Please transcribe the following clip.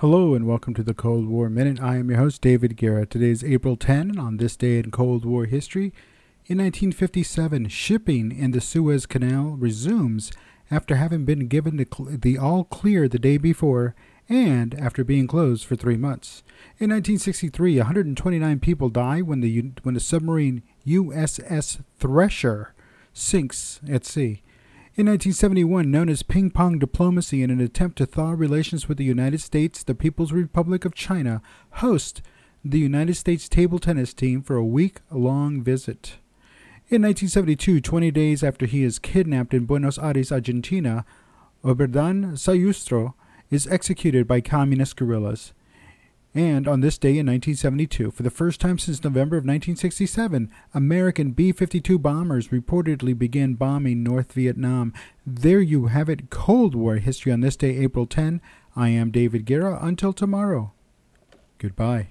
Hello and welcome to the Cold War Minute. I am your host, David Guerra. Today is April 10, and on this day in Cold War history, in 1957, shipping in the Suez Canal resumes after having been given the, all clear the day before and after being closed for three months. In 1963, 129 people die when the, when the submarine USS Thresher sinks at sea. In 1971, known as ping pong diplomacy in an attempt to thaw relations with the United States, the People's Republic of China hosts the United States table tennis team for a week long visit. In 1972, 20 days after he is kidnapped in Buenos Aires, Argentina, Oberdan Sallustro is executed by communist guerrillas. And on this day in 1972, for the first time since November of 1967, American B 52 bombers reportedly began bombing North Vietnam. There you have it Cold War history on this day, April 10. I am David Guerra. Until tomorrow, goodbye.